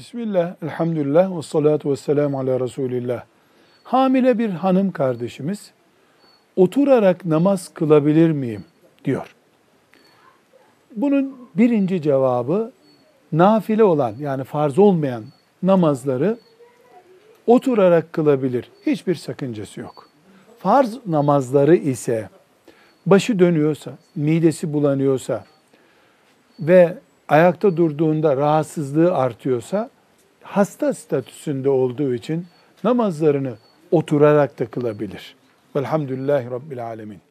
Bismillah, elhamdülillah ve salatu ve selamu ala Resulillah. Hamile bir hanım kardeşimiz oturarak namaz kılabilir miyim diyor. Bunun birinci cevabı nafile olan yani farz olmayan namazları oturarak kılabilir. Hiçbir sakıncası yok. Farz namazları ise başı dönüyorsa, midesi bulanıyorsa ve ayakta durduğunda rahatsızlığı artıyorsa hasta statüsünde olduğu için namazlarını oturarak da kılabilir. Velhamdülillahi Rabbil Alemin.